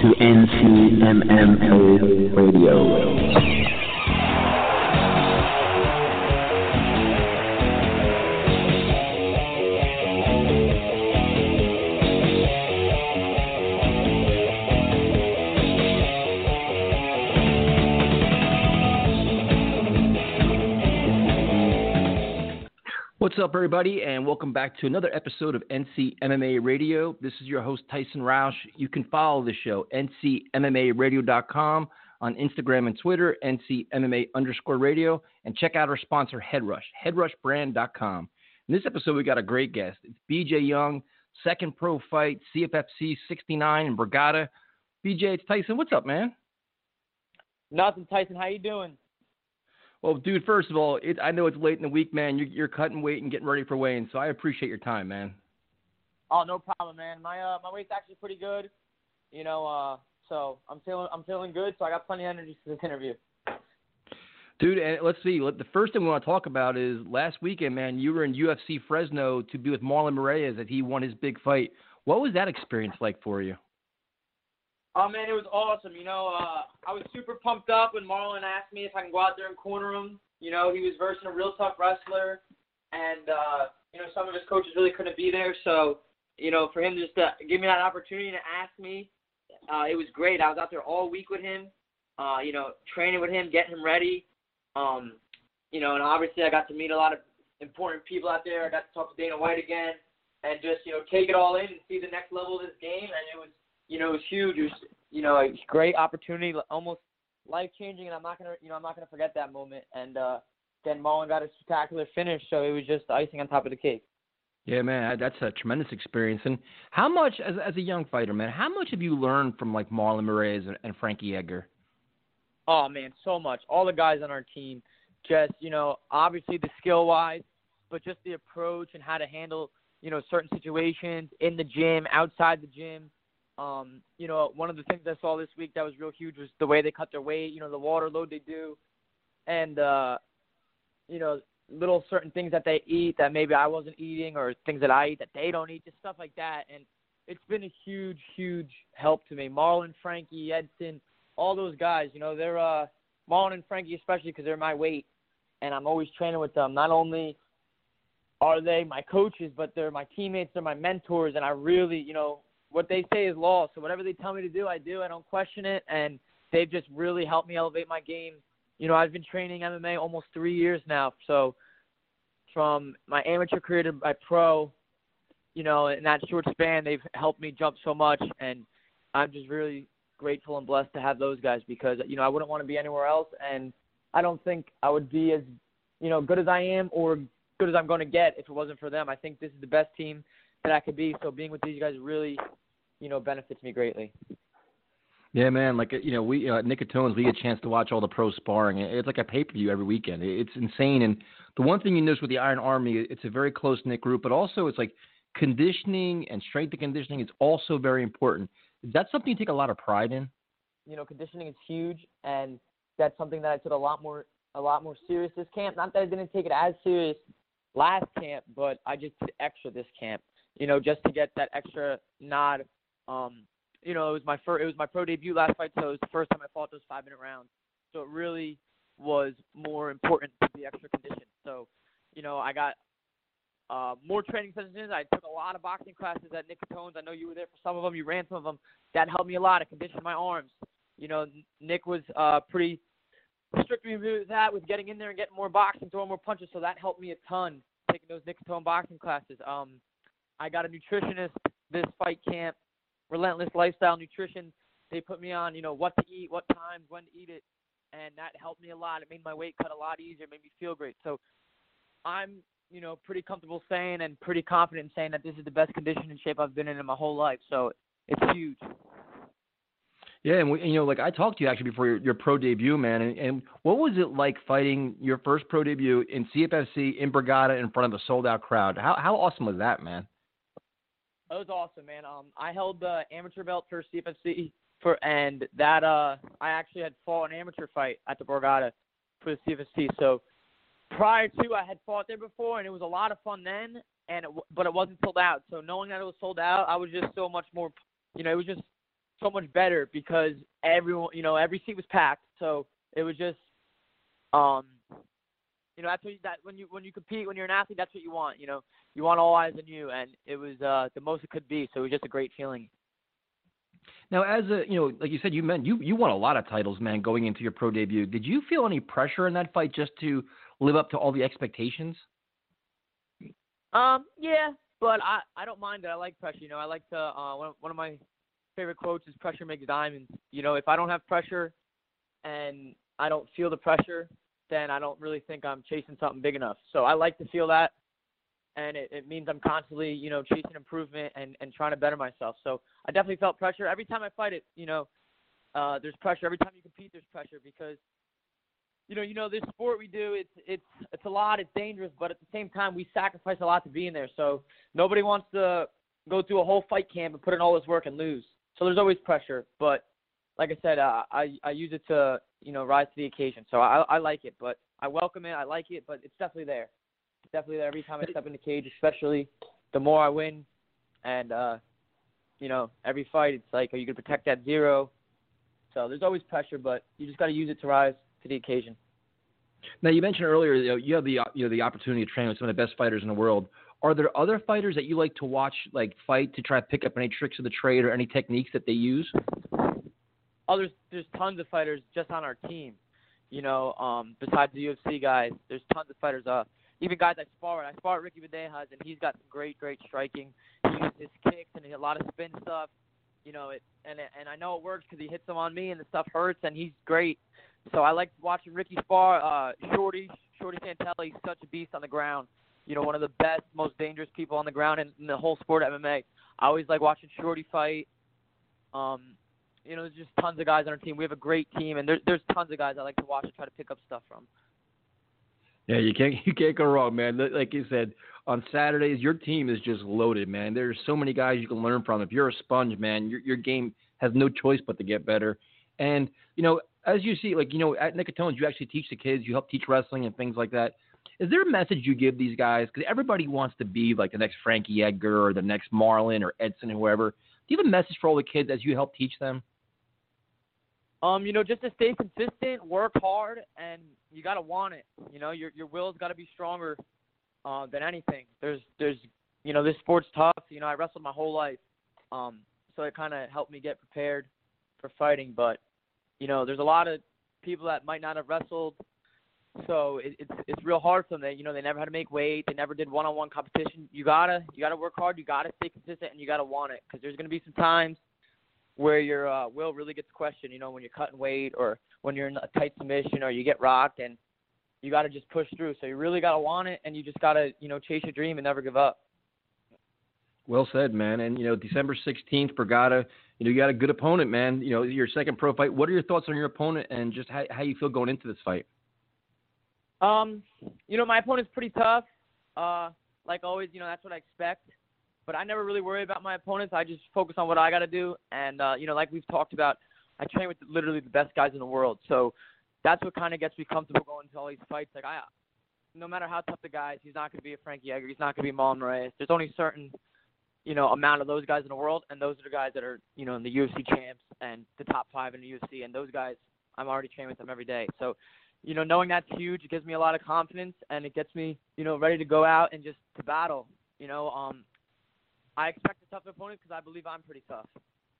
to NCMMA Radio. What's up, everybody, and welcome back to another episode of NC MMA Radio. This is your host, Tyson Roush. You can follow the show, ncmmaradio.com, on Instagram and Twitter, ncmma underscore radio, and check out our sponsor, Headrush, headrushbrand.com. In this episode, we got a great guest. It's BJ Young, second pro fight, CFFC 69 in Borgata. BJ, it's Tyson. What's up, man? Nothing, Tyson. How you doing? Well, dude, first of all, it, I know it's late in the week, man. You're, you're cutting weight and getting ready for weighing, so I appreciate your time, man. Oh, no problem, man. My uh, my weight's actually pretty good, you know. Uh, so I'm feeling I'm feeling good. So I got plenty of energy for this interview. Dude, and let's see. The first thing we want to talk about is last weekend, man. You were in UFC Fresno to be with Marlon Moraes as he won his big fight. What was that experience like for you? Oh man, it was awesome. You know, uh, I was super pumped up when Marlon asked me if I can go out there and corner him. You know, he was versing a real tough wrestler, and uh, you know some of his coaches really couldn't be there. So, you know, for him just to give me that opportunity to ask me, uh, it was great. I was out there all week with him. Uh, you know, training with him, getting him ready. Um, you know, and obviously I got to meet a lot of important people out there. I got to talk to Dana White again, and just you know take it all in and see the next level of this game. And it was you know, it was huge. It was, you know, a great opportunity, almost life changing, and I'm not gonna, you know, I'm not gonna forget that moment. And uh, then Marlon got a spectacular finish, so it was just icing on top of the cake. Yeah, man, that's a tremendous experience. And how much, as as a young fighter, man, how much have you learned from like Marlon Moraes and, and Frankie Edgar? Oh man, so much. All the guys on our team, just you know, obviously the skill wise, but just the approach and how to handle, you know, certain situations in the gym, outside the gym um, you know, one of the things I saw this week that was real huge was the way they cut their weight. You know, the water load they do, and uh, you know, little certain things that they eat that maybe I wasn't eating, or things that I eat that they don't eat, just stuff like that. And it's been a huge, huge help to me. Marlon, Frankie, Edson, all those guys. You know, they're uh, Marlon and Frankie especially because they're my weight, and I'm always training with them. Not only are they my coaches, but they're my teammates, they're my mentors, and I really, you know, what they say is law. So whatever they tell me to do, I do. I don't question it, and they've just really helped me elevate my game. You know, I've been training MMA almost three years now. So from my amateur career to my pro, you know, in that short span, they've helped me jump so much, and I'm just really grateful and blessed to have those guys because you know I wouldn't want to be anywhere else, and I don't think I would be as you know good as I am or good as I'm going to get if it wasn't for them. I think this is the best team that I could be. So being with these guys really, you know, benefits me greatly. Yeah, man. Like you know, we uh, Nick Catone's, we get a chance to watch all the pro sparring. It's like a pay per view every weekend. It's insane. And the one thing you notice with the Iron Army, it's a very close knit group, but also it's like conditioning and strength and conditioning is also very important. Is that something you take a lot of pride in? You know, conditioning is huge, and that's something that I took a lot more a lot more serious this camp. Not that I didn't take it as serious last camp, but I just did extra this camp you know, just to get that extra nod. Um, you know, it was my first, it was my pro debut last fight, so it was the first time I fought those five minute rounds. So it really was more important to be extra conditioned. So, you know, I got uh, more training sessions. I took a lot of boxing classes at Nick Catone's. I know you were there for some of them. You ran some of them. That helped me a lot to conditioned my arms. You know, Nick was uh, pretty strict with that, with getting in there and getting more boxing, throwing more punches. So that helped me a ton taking those Nick Catone boxing classes. Um, I got a nutritionist this fight camp, Relentless Lifestyle Nutrition. They put me on, you know, what to eat, what times, when to eat it, and that helped me a lot. It made my weight cut a lot easier, made me feel great. So I'm, you know, pretty comfortable saying and pretty confident in saying that this is the best condition and shape I've been in in my whole life. So it's huge. Yeah, and we, you know, like I talked to you actually before your, your pro debut, man. And, and, what was it like fighting your first pro debut in CFFC in Borgata in front of a sold out crowd? How how awesome was that, man? That was awesome, man. Um, I held the amateur belt for CFFC for, and that uh, I actually had fought an amateur fight at the Borgata for the CFFC. So prior to, I had fought there before, and it was a lot of fun then. And it, but it wasn't sold out. So knowing that it was sold out, I was just so much more. You know, it was just so much better because everyone, you know, every seat was packed. So it was just, um, you know, that's what you, that when you when you compete when you're an athlete, that's what you want. You know, you want all eyes on you, and it was uh, the most it could be. So it was just a great feeling. Now, as a you know, like you said, you meant you you won a lot of titles, man, going into your pro debut. Did you feel any pressure in that fight just to live up to all the expectations? Um, yeah, but I I don't mind it. I like pressure. You know, I like to. Uh, one of, one of my favorite quotes is "Pressure makes diamonds." You know, if I don't have pressure, and I don't feel the pressure, then I don't really think I'm chasing something big enough. So I like to feel that, and it, it means I'm constantly, you know, chasing improvement and and trying to better myself. So I definitely felt pressure every time I fight it. You know, uh, there's pressure every time you compete. There's pressure because you know, you know, this sport we do, it's it's it's a lot, it's dangerous, but at the same time, we sacrifice a lot to be in there. So nobody wants to go through a whole fight camp and put in all this work and lose. So there's always pressure, but like I said, uh, I I use it to you know rise to the occasion. So I I like it, but I welcome it. I like it, but it's definitely there. It's definitely there every time I step in the cage, especially the more I win, and uh, you know every fight, it's like, are you gonna protect that zero? So there's always pressure, but you just got to use it to rise to the occasion. Now you mentioned earlier you, know, you have the you know the opportunity to train with some of the best fighters in the world. Are there other fighters that you like to watch like fight to try to pick up any tricks of the trade or any techniques that they use? Oh, there's there's tons of fighters just on our team. You know, um, besides the UFC guys, there's tons of fighters. Uh, even guys I spar with. I spar with Ricky Bandejas, and he's got great, great striking. He uses his kicks and a lot of spin stuff. You know, it and and I know it works because he hits them on me, and the stuff hurts, and he's great. So I like watching Ricky spar. Uh, Shorty, Shorty Santelli, such a beast on the ground. You know, one of the best, most dangerous people on the ground in, in the whole sport of MMA. I always like watching Shorty fight. Um, you know, there's just tons of guys on our team. We have a great team, and there's there's tons of guys I like to watch and try to pick up stuff from. Yeah, you can't you can't go wrong, man. Like you said, on Saturdays your team is just loaded, man. There's so many guys you can learn from. If you're a sponge, man, your your game has no choice but to get better. And you know, as you see, like you know, at Nick Catone's, you actually teach the kids, you help teach wrestling and things like that. Is there a message you give these guys? Because everybody wants to be like the next Frankie Edgar or the next Marlon or Edson or whoever. Do you have a message for all the kids as you help teach them? Um, you know, just to stay consistent, work hard, and you gotta want it. You know, your your will's got to be stronger uh, than anything. There's there's you know this sport's tough. You know, I wrestled my whole life, um, so it kind of helped me get prepared for fighting. But you know, there's a lot of people that might not have wrestled, so it, it's it's real hard for them. They you know they never had to make weight, they never did one-on-one competition. You gotta you gotta work hard, you gotta stay consistent, and you gotta want it because there's gonna be some times where your uh, will really gets questioned. You know, when you're cutting weight or when you're in a tight submission or you get rocked, and you got to just push through. So you really got to want it, and you just got to you know chase your dream and never give up. Well said, man. And you know, December sixteenth, Borgata. You know, you got a good opponent, man. You know, your second pro fight. What are your thoughts on your opponent and just how how you feel going into this fight? Um, you know, my opponent's pretty tough. Uh, like always, you know, that's what I expect. But I never really worry about my opponents. I just focus on what I got to do. And uh, you know, like we've talked about, I train with literally the best guys in the world. So that's what kind of gets me comfortable going into all these fights. Like I, no matter how tough the guy is, he's not going to be a Frankie Edgar. He's not going to be Marlon Moraes. There's only certain you know, amount of those guys in the world, and those are the guys that are, you know, in the UFC champs and the top five in the UFC, and those guys, I'm already training with them every day. So, you know, knowing that's huge, it gives me a lot of confidence, and it gets me, you know, ready to go out and just to battle. You know, um, I expect a tough opponent because I believe I'm pretty tough.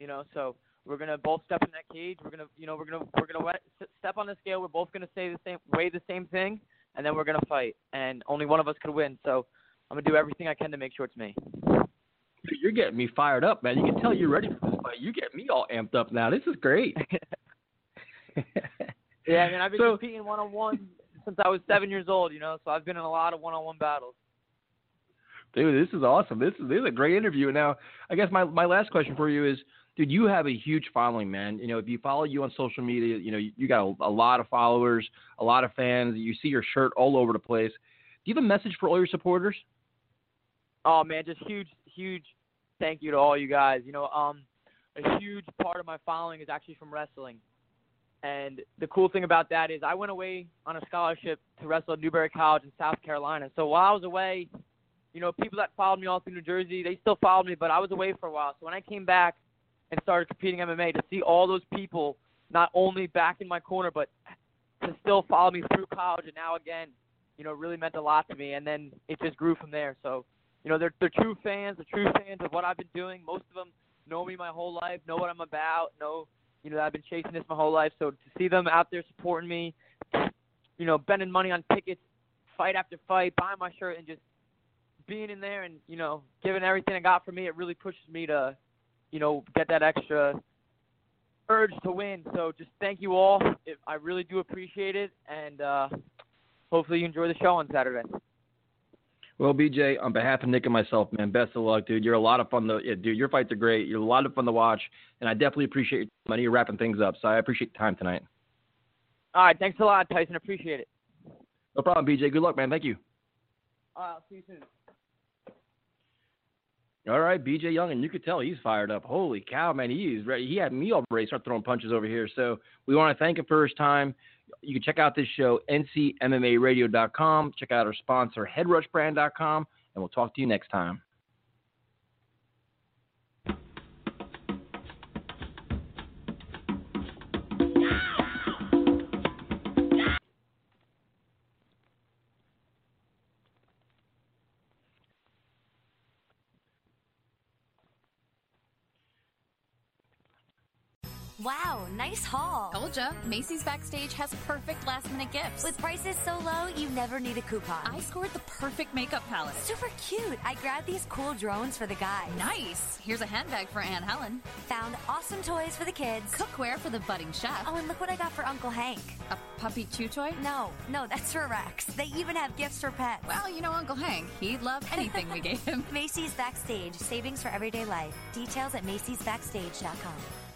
You know, so we're gonna both step in that cage. We're gonna, you know, we're gonna we're gonna step on the scale. We're both gonna say the same, weigh the same thing, and then we're gonna fight. And only one of us could win. So I'm gonna do everything I can to make sure it's me. You're getting me fired up, man. You can tell you're ready for this fight. You get me all amped up now. This is great. yeah, I mean, I've been so, competing one on one since I was seven years old. You know, so I've been in a lot of one on one battles. Dude, this is awesome. This is this is a great interview. Now, I guess my my last question for you is, dude, you have a huge following, man. You know, if you follow you on social media, you know, you, you got a, a lot of followers, a lot of fans. You see your shirt all over the place. Do you have a message for all your supporters? Oh man, just huge, huge thank you to all you guys. You know, um, a huge part of my following is actually from wrestling. And the cool thing about that is I went away on a scholarship to wrestle at Newberry College in South Carolina. So while I was away, you know, people that followed me all through New Jersey, they still followed me, but I was away for a while. So when I came back, and started competing MMA to see all those people not only back in my corner but to still follow me through college and now again, you know, really meant a lot to me and then it just grew from there. So, you know, they're they're true fans, they're true fans of what I've been doing. Most of them know me my whole life, know what I'm about, know you know, that I've been chasing this my whole life. So to see them out there supporting me, you know, spending money on tickets, fight after fight, buying my shirt and just being in there and, you know, giving everything I got for me, it really pushes me to, you know, get that extra urge to win. So just thank you all. It, I really do appreciate it, and uh, hopefully you enjoy the show on Saturday. Well, BJ, on behalf of Nick and myself, man, best of luck, dude. You're a lot of fun to, yeah, dude. Your fights are great. You're a lot of fun to watch, and I definitely appreciate your time. I you're wrapping things up, so I appreciate the time tonight. All right, thanks a lot, Tyson. Appreciate it. No problem, BJ. Good luck, man. Thank you. All right, I'll see you soon. All right, BJ Young, and you could tell he's fired up. Holy cow, man, he is ready. He had me all ready start throwing punches over here. So we want to thank him for his time. You can check out this show, ncmmaradio.com. Check out our sponsor, headrushbrand.com, and we'll talk to you next time. Wow, nice haul. Told ya, Macy's Backstage has perfect last minute gifts. With prices so low, you never need a coupon. I scored the perfect makeup palette. Super cute. I grabbed these cool drones for the guys. Nice. Here's a handbag for Aunt Helen. Found awesome toys for the kids. Cookware for the budding chef. Oh, and look what I got for Uncle Hank. A puppy chew toy? No, no, that's for Rex. They even have gifts for pets. Well, you know Uncle Hank. He'd love anything we gave him. Macy's Backstage. Savings for everyday life. Details at macysbackstage.com.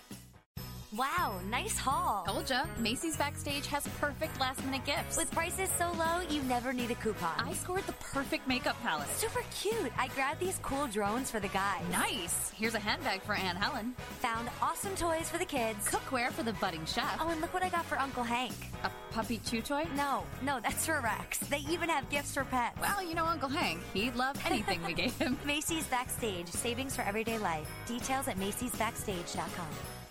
Wow, nice haul. Told ya, Macy's Backstage has perfect last minute gifts. With prices so low, you never need a coupon. I scored the perfect makeup palette. Super cute. I grabbed these cool drones for the guys. Nice. Here's a handbag for Anne Helen. Found awesome toys for the kids. Cookware for the budding chef. Oh, and look what I got for Uncle Hank. A puppy chew toy? No, no, that's for Rex. They even have gifts for pets. Well, you know Uncle Hank. He'd love anything we gave him. Macy's Backstage. Savings for everyday life. Details at macysbackstage.com.